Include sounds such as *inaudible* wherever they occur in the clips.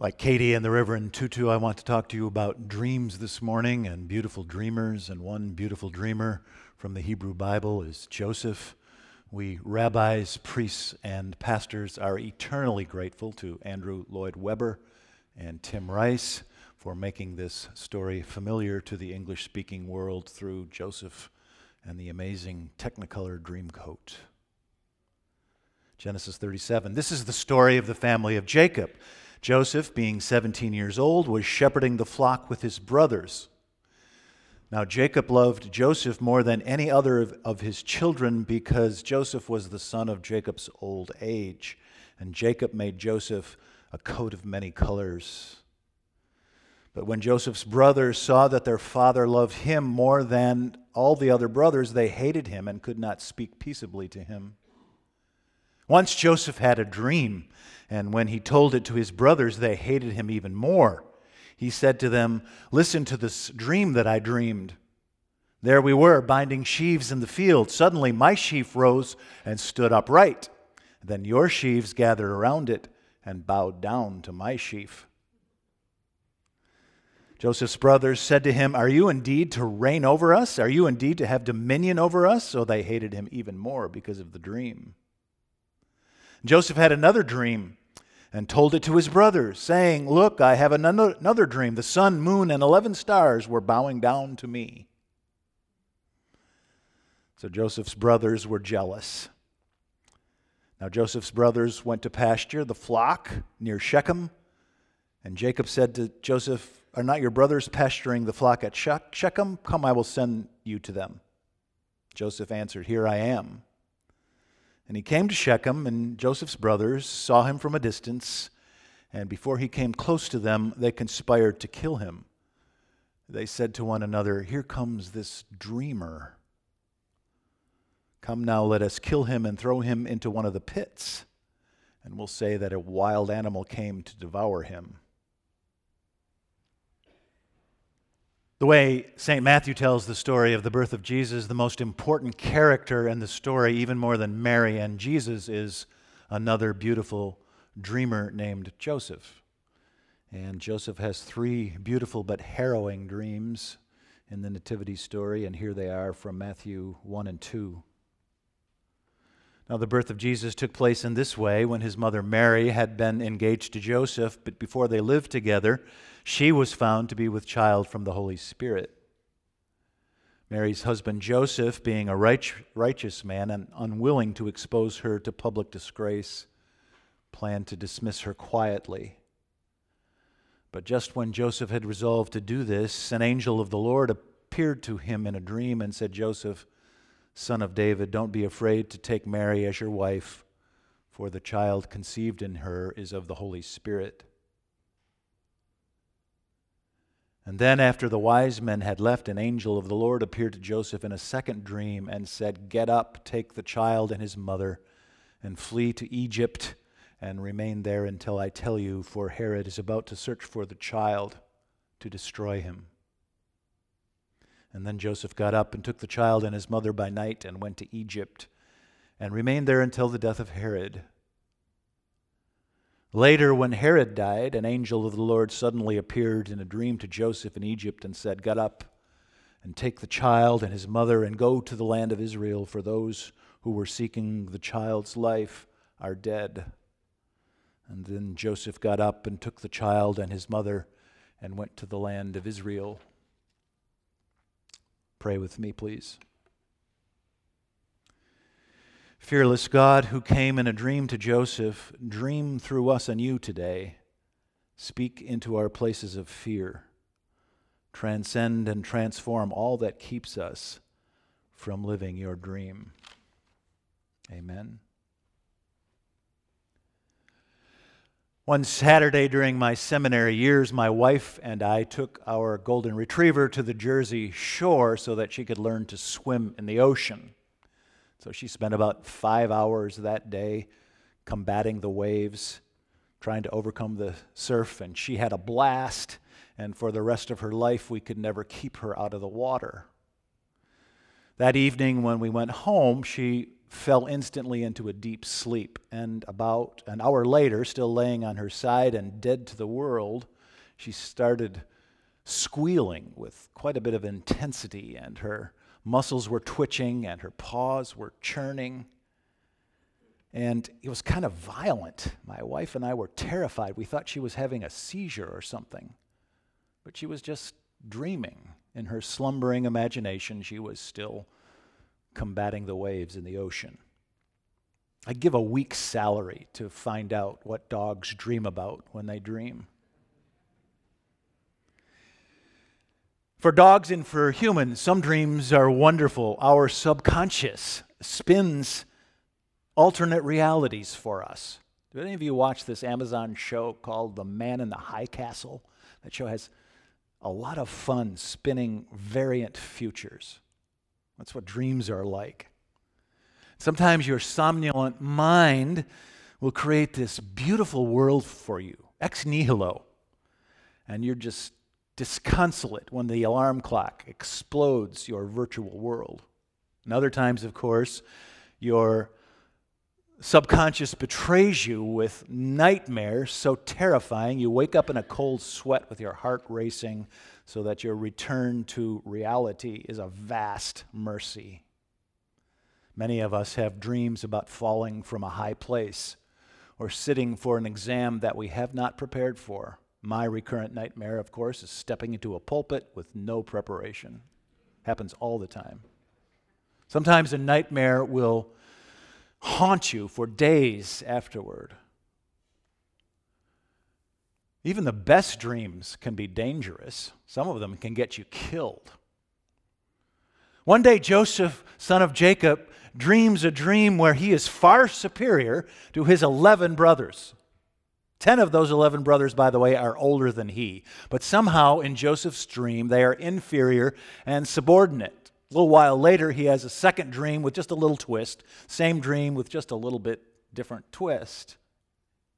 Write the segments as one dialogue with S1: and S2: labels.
S1: Like Katie and the Reverend Tutu, I want to talk to you about dreams this morning and beautiful dreamers. And one beautiful dreamer from the Hebrew Bible is Joseph. We rabbis, priests, and pastors are eternally grateful to Andrew Lloyd Webber and Tim Rice for making this story familiar to the English speaking world through Joseph and the amazing Technicolor Dreamcoat. Genesis 37. This is the story of the family of Jacob. Joseph, being 17 years old, was shepherding the flock with his brothers. Now, Jacob loved Joseph more than any other of, his children because Joseph was the son of Jacob's old age. And Jacob made Joseph a coat of many colors. But when Joseph's brothers saw that their father loved him more than all the other brothers, they hated him and could not speak peaceably to him. Once Joseph had a dream, and when he told it to his brothers, they hated him even more. He said to them, Listen to this dream that I dreamed. There we were, binding sheaves in the field. Suddenly my sheaf rose and stood upright. Then your sheaves gathered around it and bowed down to my sheaf. Joseph's brothers said to him, Are you indeed to reign over us? Are you indeed to have dominion over us? So they hated him even more because of the dream. Joseph had another dream and told it to his brothers, saying, Look, I have another, dream. The sun, moon, and 11 stars were bowing down to me. So Joseph's brothers were jealous. Now Joseph's brothers went to pasture the flock near Shechem, and Jacob said to Joseph, Are not your brothers pasturing the flock at Shechem? Come, I will send you to them. Joseph answered, Here I am. And he came to Shechem, and Joseph's brothers saw him from a distance. And before he came close to them, they conspired to kill him. They said to one another, Here comes this dreamer. Come now, let us kill him and throw him into one of the pits, and we'll say that a wild animal came to devour him. The way St. Matthew tells the story of the birth of Jesus, the most important character in the story, even more than Mary and Jesus, is another beautiful dreamer named Joseph. And Joseph has three beautiful but harrowing dreams in the Nativity story, and here they are from Matthew 1 and 2. Now, the birth of Jesus took place in this way when his mother Mary had been engaged to Joseph, but before they lived together, she was found to be with child from the Holy Spirit. Mary's husband Joseph, being a righteous man and unwilling to expose her to public disgrace, planned to dismiss her quietly. But just when Joseph had resolved to do this, an angel of the Lord appeared to him in a dream and said, Joseph, son of David, don't be afraid to take Mary as your wife, for the child conceived in her is of the Holy Spirit. And then, after the wise men had left, an angel of the Lord appeared to Joseph in a second dream and said, Get up, take the child and his mother, and flee to Egypt, and remain there until I tell you, for Herod is about to search for the child to destroy him. And then Joseph got up and took the child and his mother by night and went to Egypt and remained there until the death of Herod. Later, when Herod died, an angel of the Lord suddenly appeared in a dream to Joseph in Egypt and said, Get up and take the child and his mother and go to the land of Israel, for those who were seeking the child's life are dead. And then Joseph got up and took the child and his mother and went to the land of Israel. Pray with me, please. Fearless God, who came in a dream to Joseph, dream through us and you today. Speak into our places of fear. Transcend and transform all that keeps us from living your dream. Amen. One Saturday during my seminary years, my wife and I took our golden retriever to the Jersey shore so that she could learn to swim in the ocean. So she spent about five hours that day combating the waves, trying to overcome the surf, and she had a blast. And for the rest of her life, we could never keep her out of the water. That evening, when we went home, she fell instantly into a deep sleep. And about an hour later, still laying on her side and dead to the world, she started squealing with quite a bit of intensity, and her muscles were twitching and her paws were churning. And it was kind of violent. My wife and I were terrified. We thought she was having a seizure or something. But she was just dreaming. In her slumbering imagination, she was still combating the waves in the ocean. I give a week's salary to find out what dogs dream about when they dream. For dogs and for humans, some dreams are wonderful. Our subconscious spins alternate realities for us. Do any of you watch this Amazon show called The Man in the High Castle? That show has a lot of fun spinning variant futures. That's what dreams are like. Sometimes your somnolent mind will create this beautiful world for you, ex nihilo, and you're just disconsolate when the alarm clock explodes your virtual world. And other times, of course, your subconscious betrays you with nightmares so terrifying you wake up in a cold sweat with your heart racing so that your return to reality is a vast mercy. Many of us have dreams about falling from a high place or sitting for an exam that we have not prepared for. My recurrent nightmare, of course, is stepping into a pulpit with no preparation. Happens all the time. Sometimes a nightmare will haunt you for days afterward. Even the best dreams can be dangerous. Some of them can get you killed. One day, Joseph, son of Jacob, dreams a dream where he is far superior to his 11 brothers. Ten of those 11 brothers, by the way, are older than he. But somehow in Joseph's dream, they are inferior and subordinate. A little while later, he has a second dream with just a little twist. Same dream with just a little bit different twist.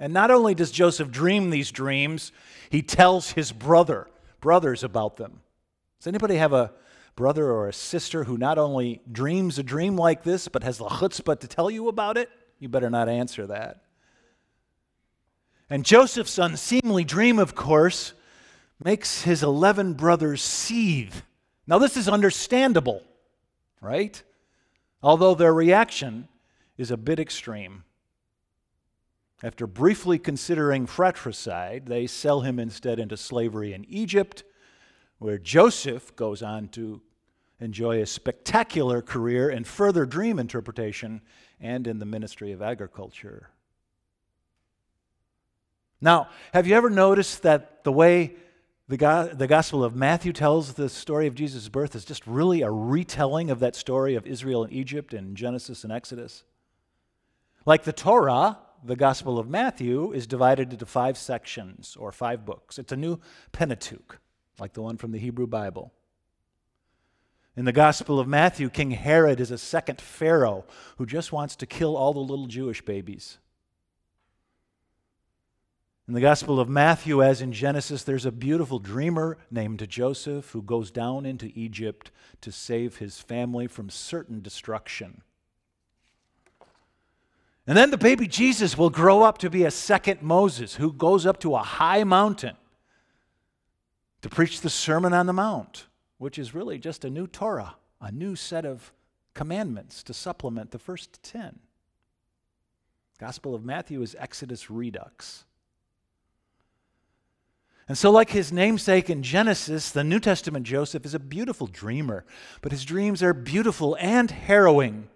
S1: And not only does Joseph dream these dreams, he tells his brother, brothers about them. Does anybody have a brother or a sister who not only dreams a dream like this, but has the chutzpah to tell you about it? You better not answer that. And Joseph's unseemly dream, of course, makes his 11 brothers seethe now, this is understandable, right? Although their reaction is a bit extreme. After briefly considering fratricide, they sell him instead into slavery in Egypt, where Joseph goes on to enjoy a spectacular career in further dream interpretation and in the ministry of agriculture. Now, have you ever noticed that the way the, go- the Gospel of Matthew tells the story of Jesus' birth is just really a retelling of that story of Israel and Egypt in Genesis and Exodus. Like the Torah, the Gospel of Matthew is divided into five sections or five books. It's a new Pentateuch, like the one from the Hebrew Bible. In the Gospel of Matthew, King Herod is a second Pharaoh who just wants to kill all the little Jewish babies. In the Gospel of Matthew, as in Genesis, there's a beautiful dreamer named Joseph who goes down into Egypt to save his family from certain destruction. And then the baby Jesus will grow up to be a second Moses who goes up to a high mountain to preach the Sermon on the Mount, which is really just a new Torah, a new set of commandments to supplement the first 10. Gospel of Matthew is Exodus Redux. And so, like his namesake in Genesis, the New Testament Joseph is a beautiful dreamer, but his dreams are beautiful and harrowing.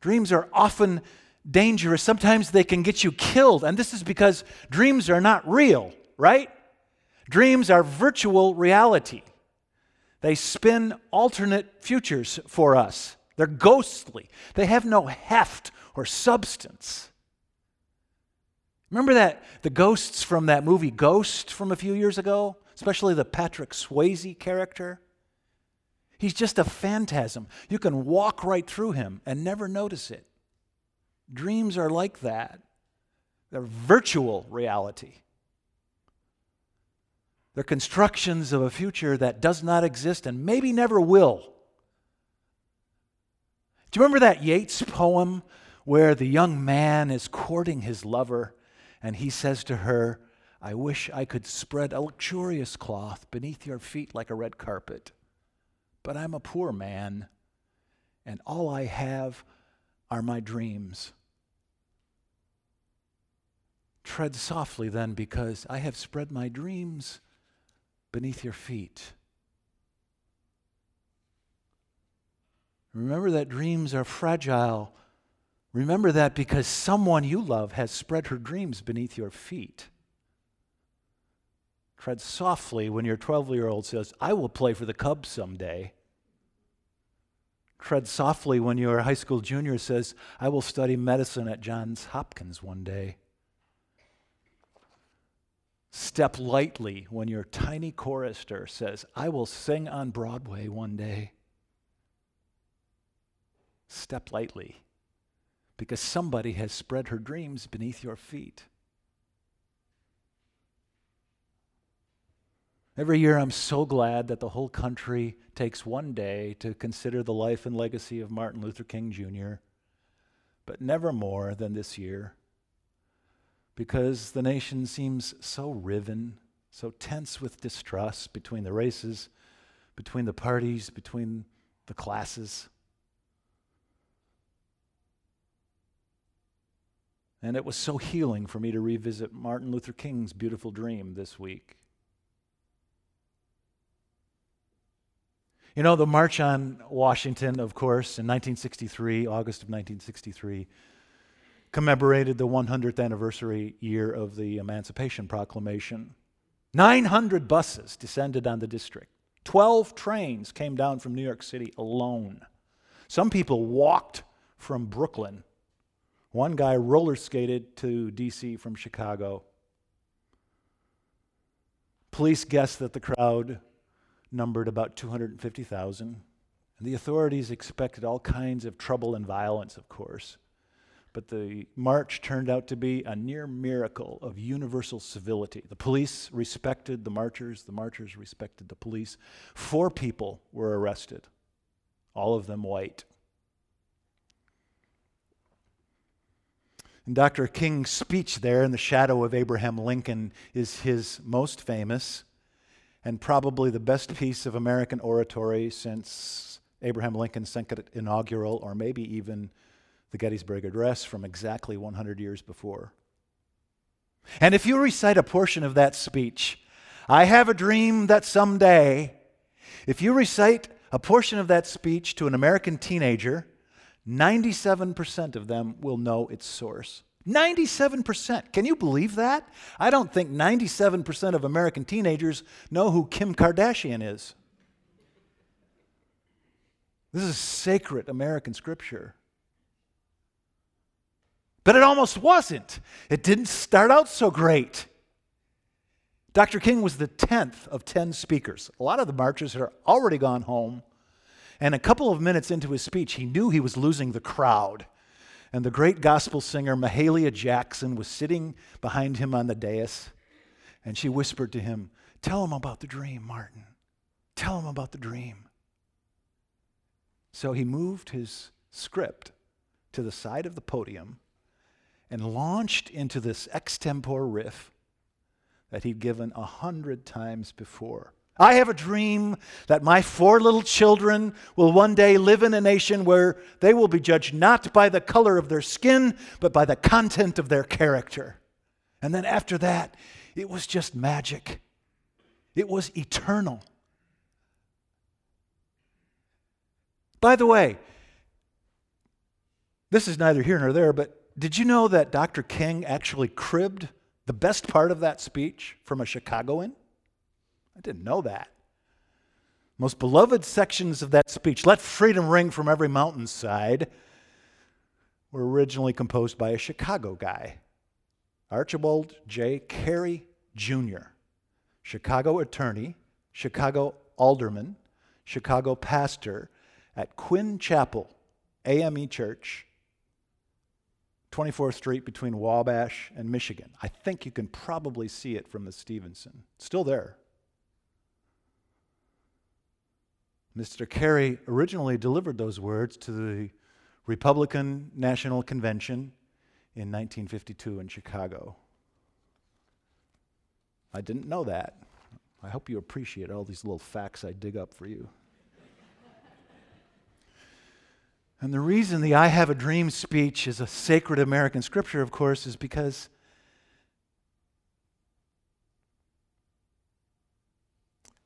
S1: Dreams are often dangerous. Sometimes they can get you killed, and this is because dreams are not real, right? Dreams are virtual reality. They spin alternate futures for us. They're ghostly, they have no heft or substance. Remember that the ghosts from that movie Ghost from a few years ago, especially the Patrick Swayze character? He's just a phantasm. You can walk right through him and never notice it. Dreams are like that. They're virtual reality. They're constructions of a future that does not exist and maybe never will. Do you remember that Yeats poem where the young man is courting his lover and he says to her, I wish I could spread a luxurious cloth beneath your feet like a red carpet, but I'm a poor man, and all I have are my dreams. Tread softly then, because I have spread my dreams beneath your feet. Remember that dreams are fragile. Remember that because someone you love has spread her dreams beneath your feet. Tread softly when your 12 year old says, I will play for the Cubs someday. Tread softly when your high school junior says, I will study medicine at Johns Hopkins one day. Step lightly when your tiny chorister says, I will sing on Broadway one day. Step lightly because somebody has spread her dreams beneath your feet. Every year, I'm so glad that the whole country takes one day to consider the life and legacy of Martin Luther King Jr., but never more than this year, because the nation seems so riven, so tense with distrust between the races, between the parties, between the classes. And it was so healing for me to revisit Martin Luther King's beautiful dream this week. You know, the March on Washington, of course, in 1963, August of 1963, commemorated the 100th anniversary year of the Emancipation Proclamation. 900 buses descended on the district. 12 trains came down from New York City alone. Some people walked from Brooklyn. One guy roller skated to D.C. from Chicago. Police guessed that the crowd numbered about 250,000. And the authorities expected all kinds of trouble and violence, of course. But the march turned out to be a near miracle of universal civility. The police respected the marchers, the marchers respected the police. Four people were arrested, all of them white. And Dr. King's speech there in the shadow of Abraham Lincoln is his most famous and probably the best piece of American oratory since Abraham Lincoln's second inaugural, or maybe even the Gettysburg Address from exactly 100 years before. And if you recite a portion of that speech, I have a dream that someday, if you recite a portion of that speech to an American teenager, 97% of them will know its source. 97%. Can you believe that? I don't think 97% of American teenagers know who Kim Kardashian is. This is sacred American scripture. But it almost wasn't. It didn't start out so great. Dr. King was the 10th of 10 speakers. A lot of the marchers had already gone home. And a couple of minutes into his speech, he knew he was losing the crowd. And the great gospel singer Mahalia Jackson was sitting behind him on the dais, and she whispered to him, Tell him about the dream, Martin. Tell him about the dream. So he moved his script to the side of the podium and launched into this extempore riff that he'd given a hundred times before. I have a dream that my four little children will one day live in a nation where they will be judged not by the color of their skin, but by the content of their character. And then after that, it was just magic, it was eternal. By the way, this is neither here nor there, but did you know that Dr. King actually cribbed the best part of that speech from a Chicagoan? I didn't know that. Most beloved sections of that speech, Let Freedom Ring from Every Mountainside, were originally composed by a Chicago guy, Archibald J. Carey Jr., Chicago attorney, Chicago alderman, Chicago pastor at Quinn Chapel, AME Church, 24th Street between Wabash and Michigan. I think you can probably see it from the Stevenson. Still there. Mr. Carey originally delivered those words to the Republican National Convention in 1952 in Chicago. I didn't know that. I hope you appreciate all these little facts I dig up for you. and the reason the I Have a Dream speech is a sacred American scripture, of course, is because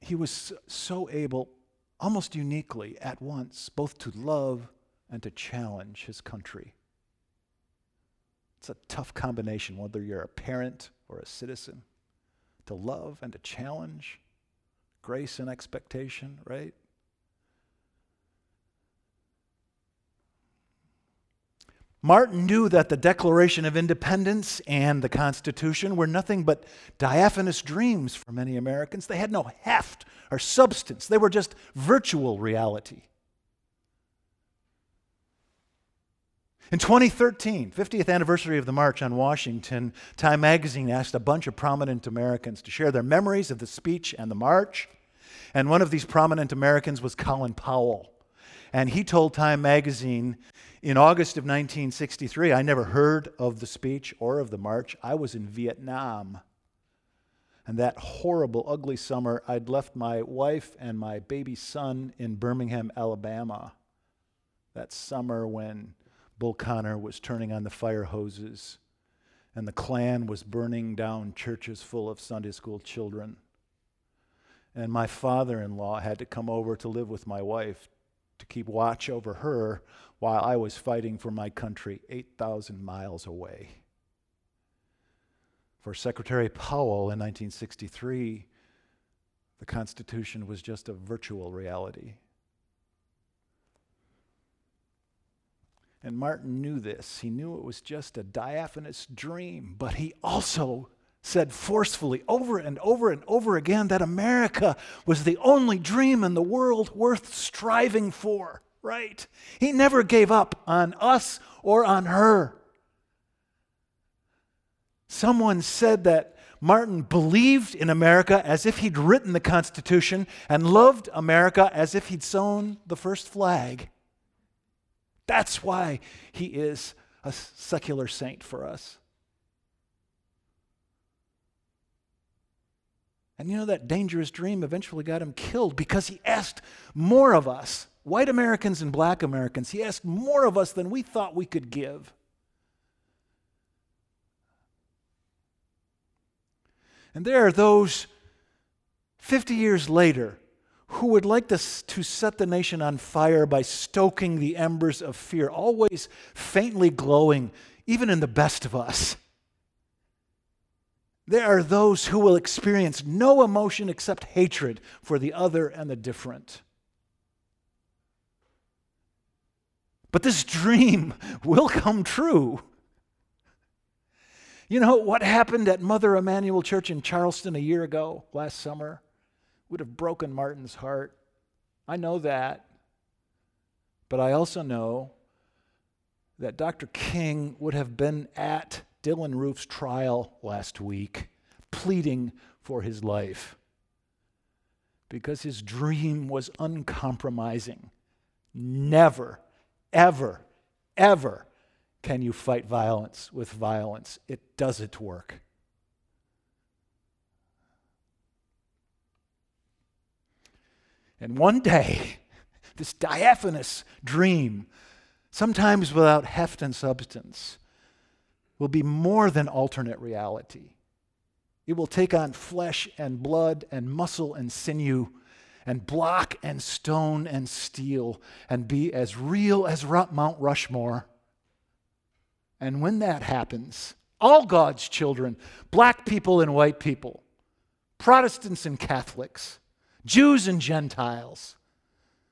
S1: he was so able, almost uniquely, at once, both to love and to challenge his country. It's a tough combination, whether you're a parent or a citizen to love and to challenge, grace and expectation, right? Martin knew that the Declaration of Independence and the Constitution were nothing but diaphanous dreams for many Americans. They had no heft or substance, they were just virtual reality. In 2013, 50th anniversary of the March on Washington, Time magazine asked a bunch of prominent Americans to share their memories of the speech and the march. And one of these prominent Americans was Colin Powell. And he told Time magazine in August of 1963, I never heard of the speech or of the march. I was in Vietnam. And that horrible, ugly summer, I'd left my wife and my baby son in Birmingham, Alabama. That summer when Bull Connor was turning on the fire hoses, and the Klan was burning down churches full of Sunday school children. And my father in law had to come over to live with my wife to keep watch over her while I was fighting for my country 8,000 miles away. For Secretary Powell in 1963, the Constitution was just a virtual reality. And Martin knew this. He knew it was just a diaphanous dream, but he also said forcefully over and over and over again that America was the only dream in the world worth striving for, right? He never gave up on us or on her. Someone said that Martin believed in America as if he'd written the Constitution and loved America as if he'd sewn the first flag. That's why he is a secular saint for us. And you know, that dangerous dream eventually got him killed because he asked more of us, white Americans and black Americans. He asked more of us than we thought we could give. And there are those 50 years later who would like to, to set the nation on fire by stoking the embers of fear, always faintly glowing, even in the best of us. There are those who will experience no emotion except hatred for the other and the different. But this dream *laughs* will come true. You know what happened at Mother Emanuel Church in Charleston a year ago, last summer? would have broken Martin's heart. I know that. But I also know that Dr. King would have been at Dylann Roof's trial last week, pleading for his life because his dream was uncompromising. Never, ever, ever can you fight violence with violence. It doesn't work. And one day, *laughs* this diaphanous dream, sometimes without heft and substance, will be more than alternate reality. It will take on flesh and blood and muscle and sinew and block and stone and steel and be as real as Mount Rushmore. And when that happens, all God's children, black people and white people, Protestants and Catholics, Jews and Gentiles,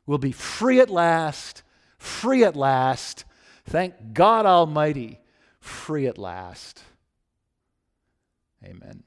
S1: will be free at last, free at last. Thank God Almighty, free at last. Amen.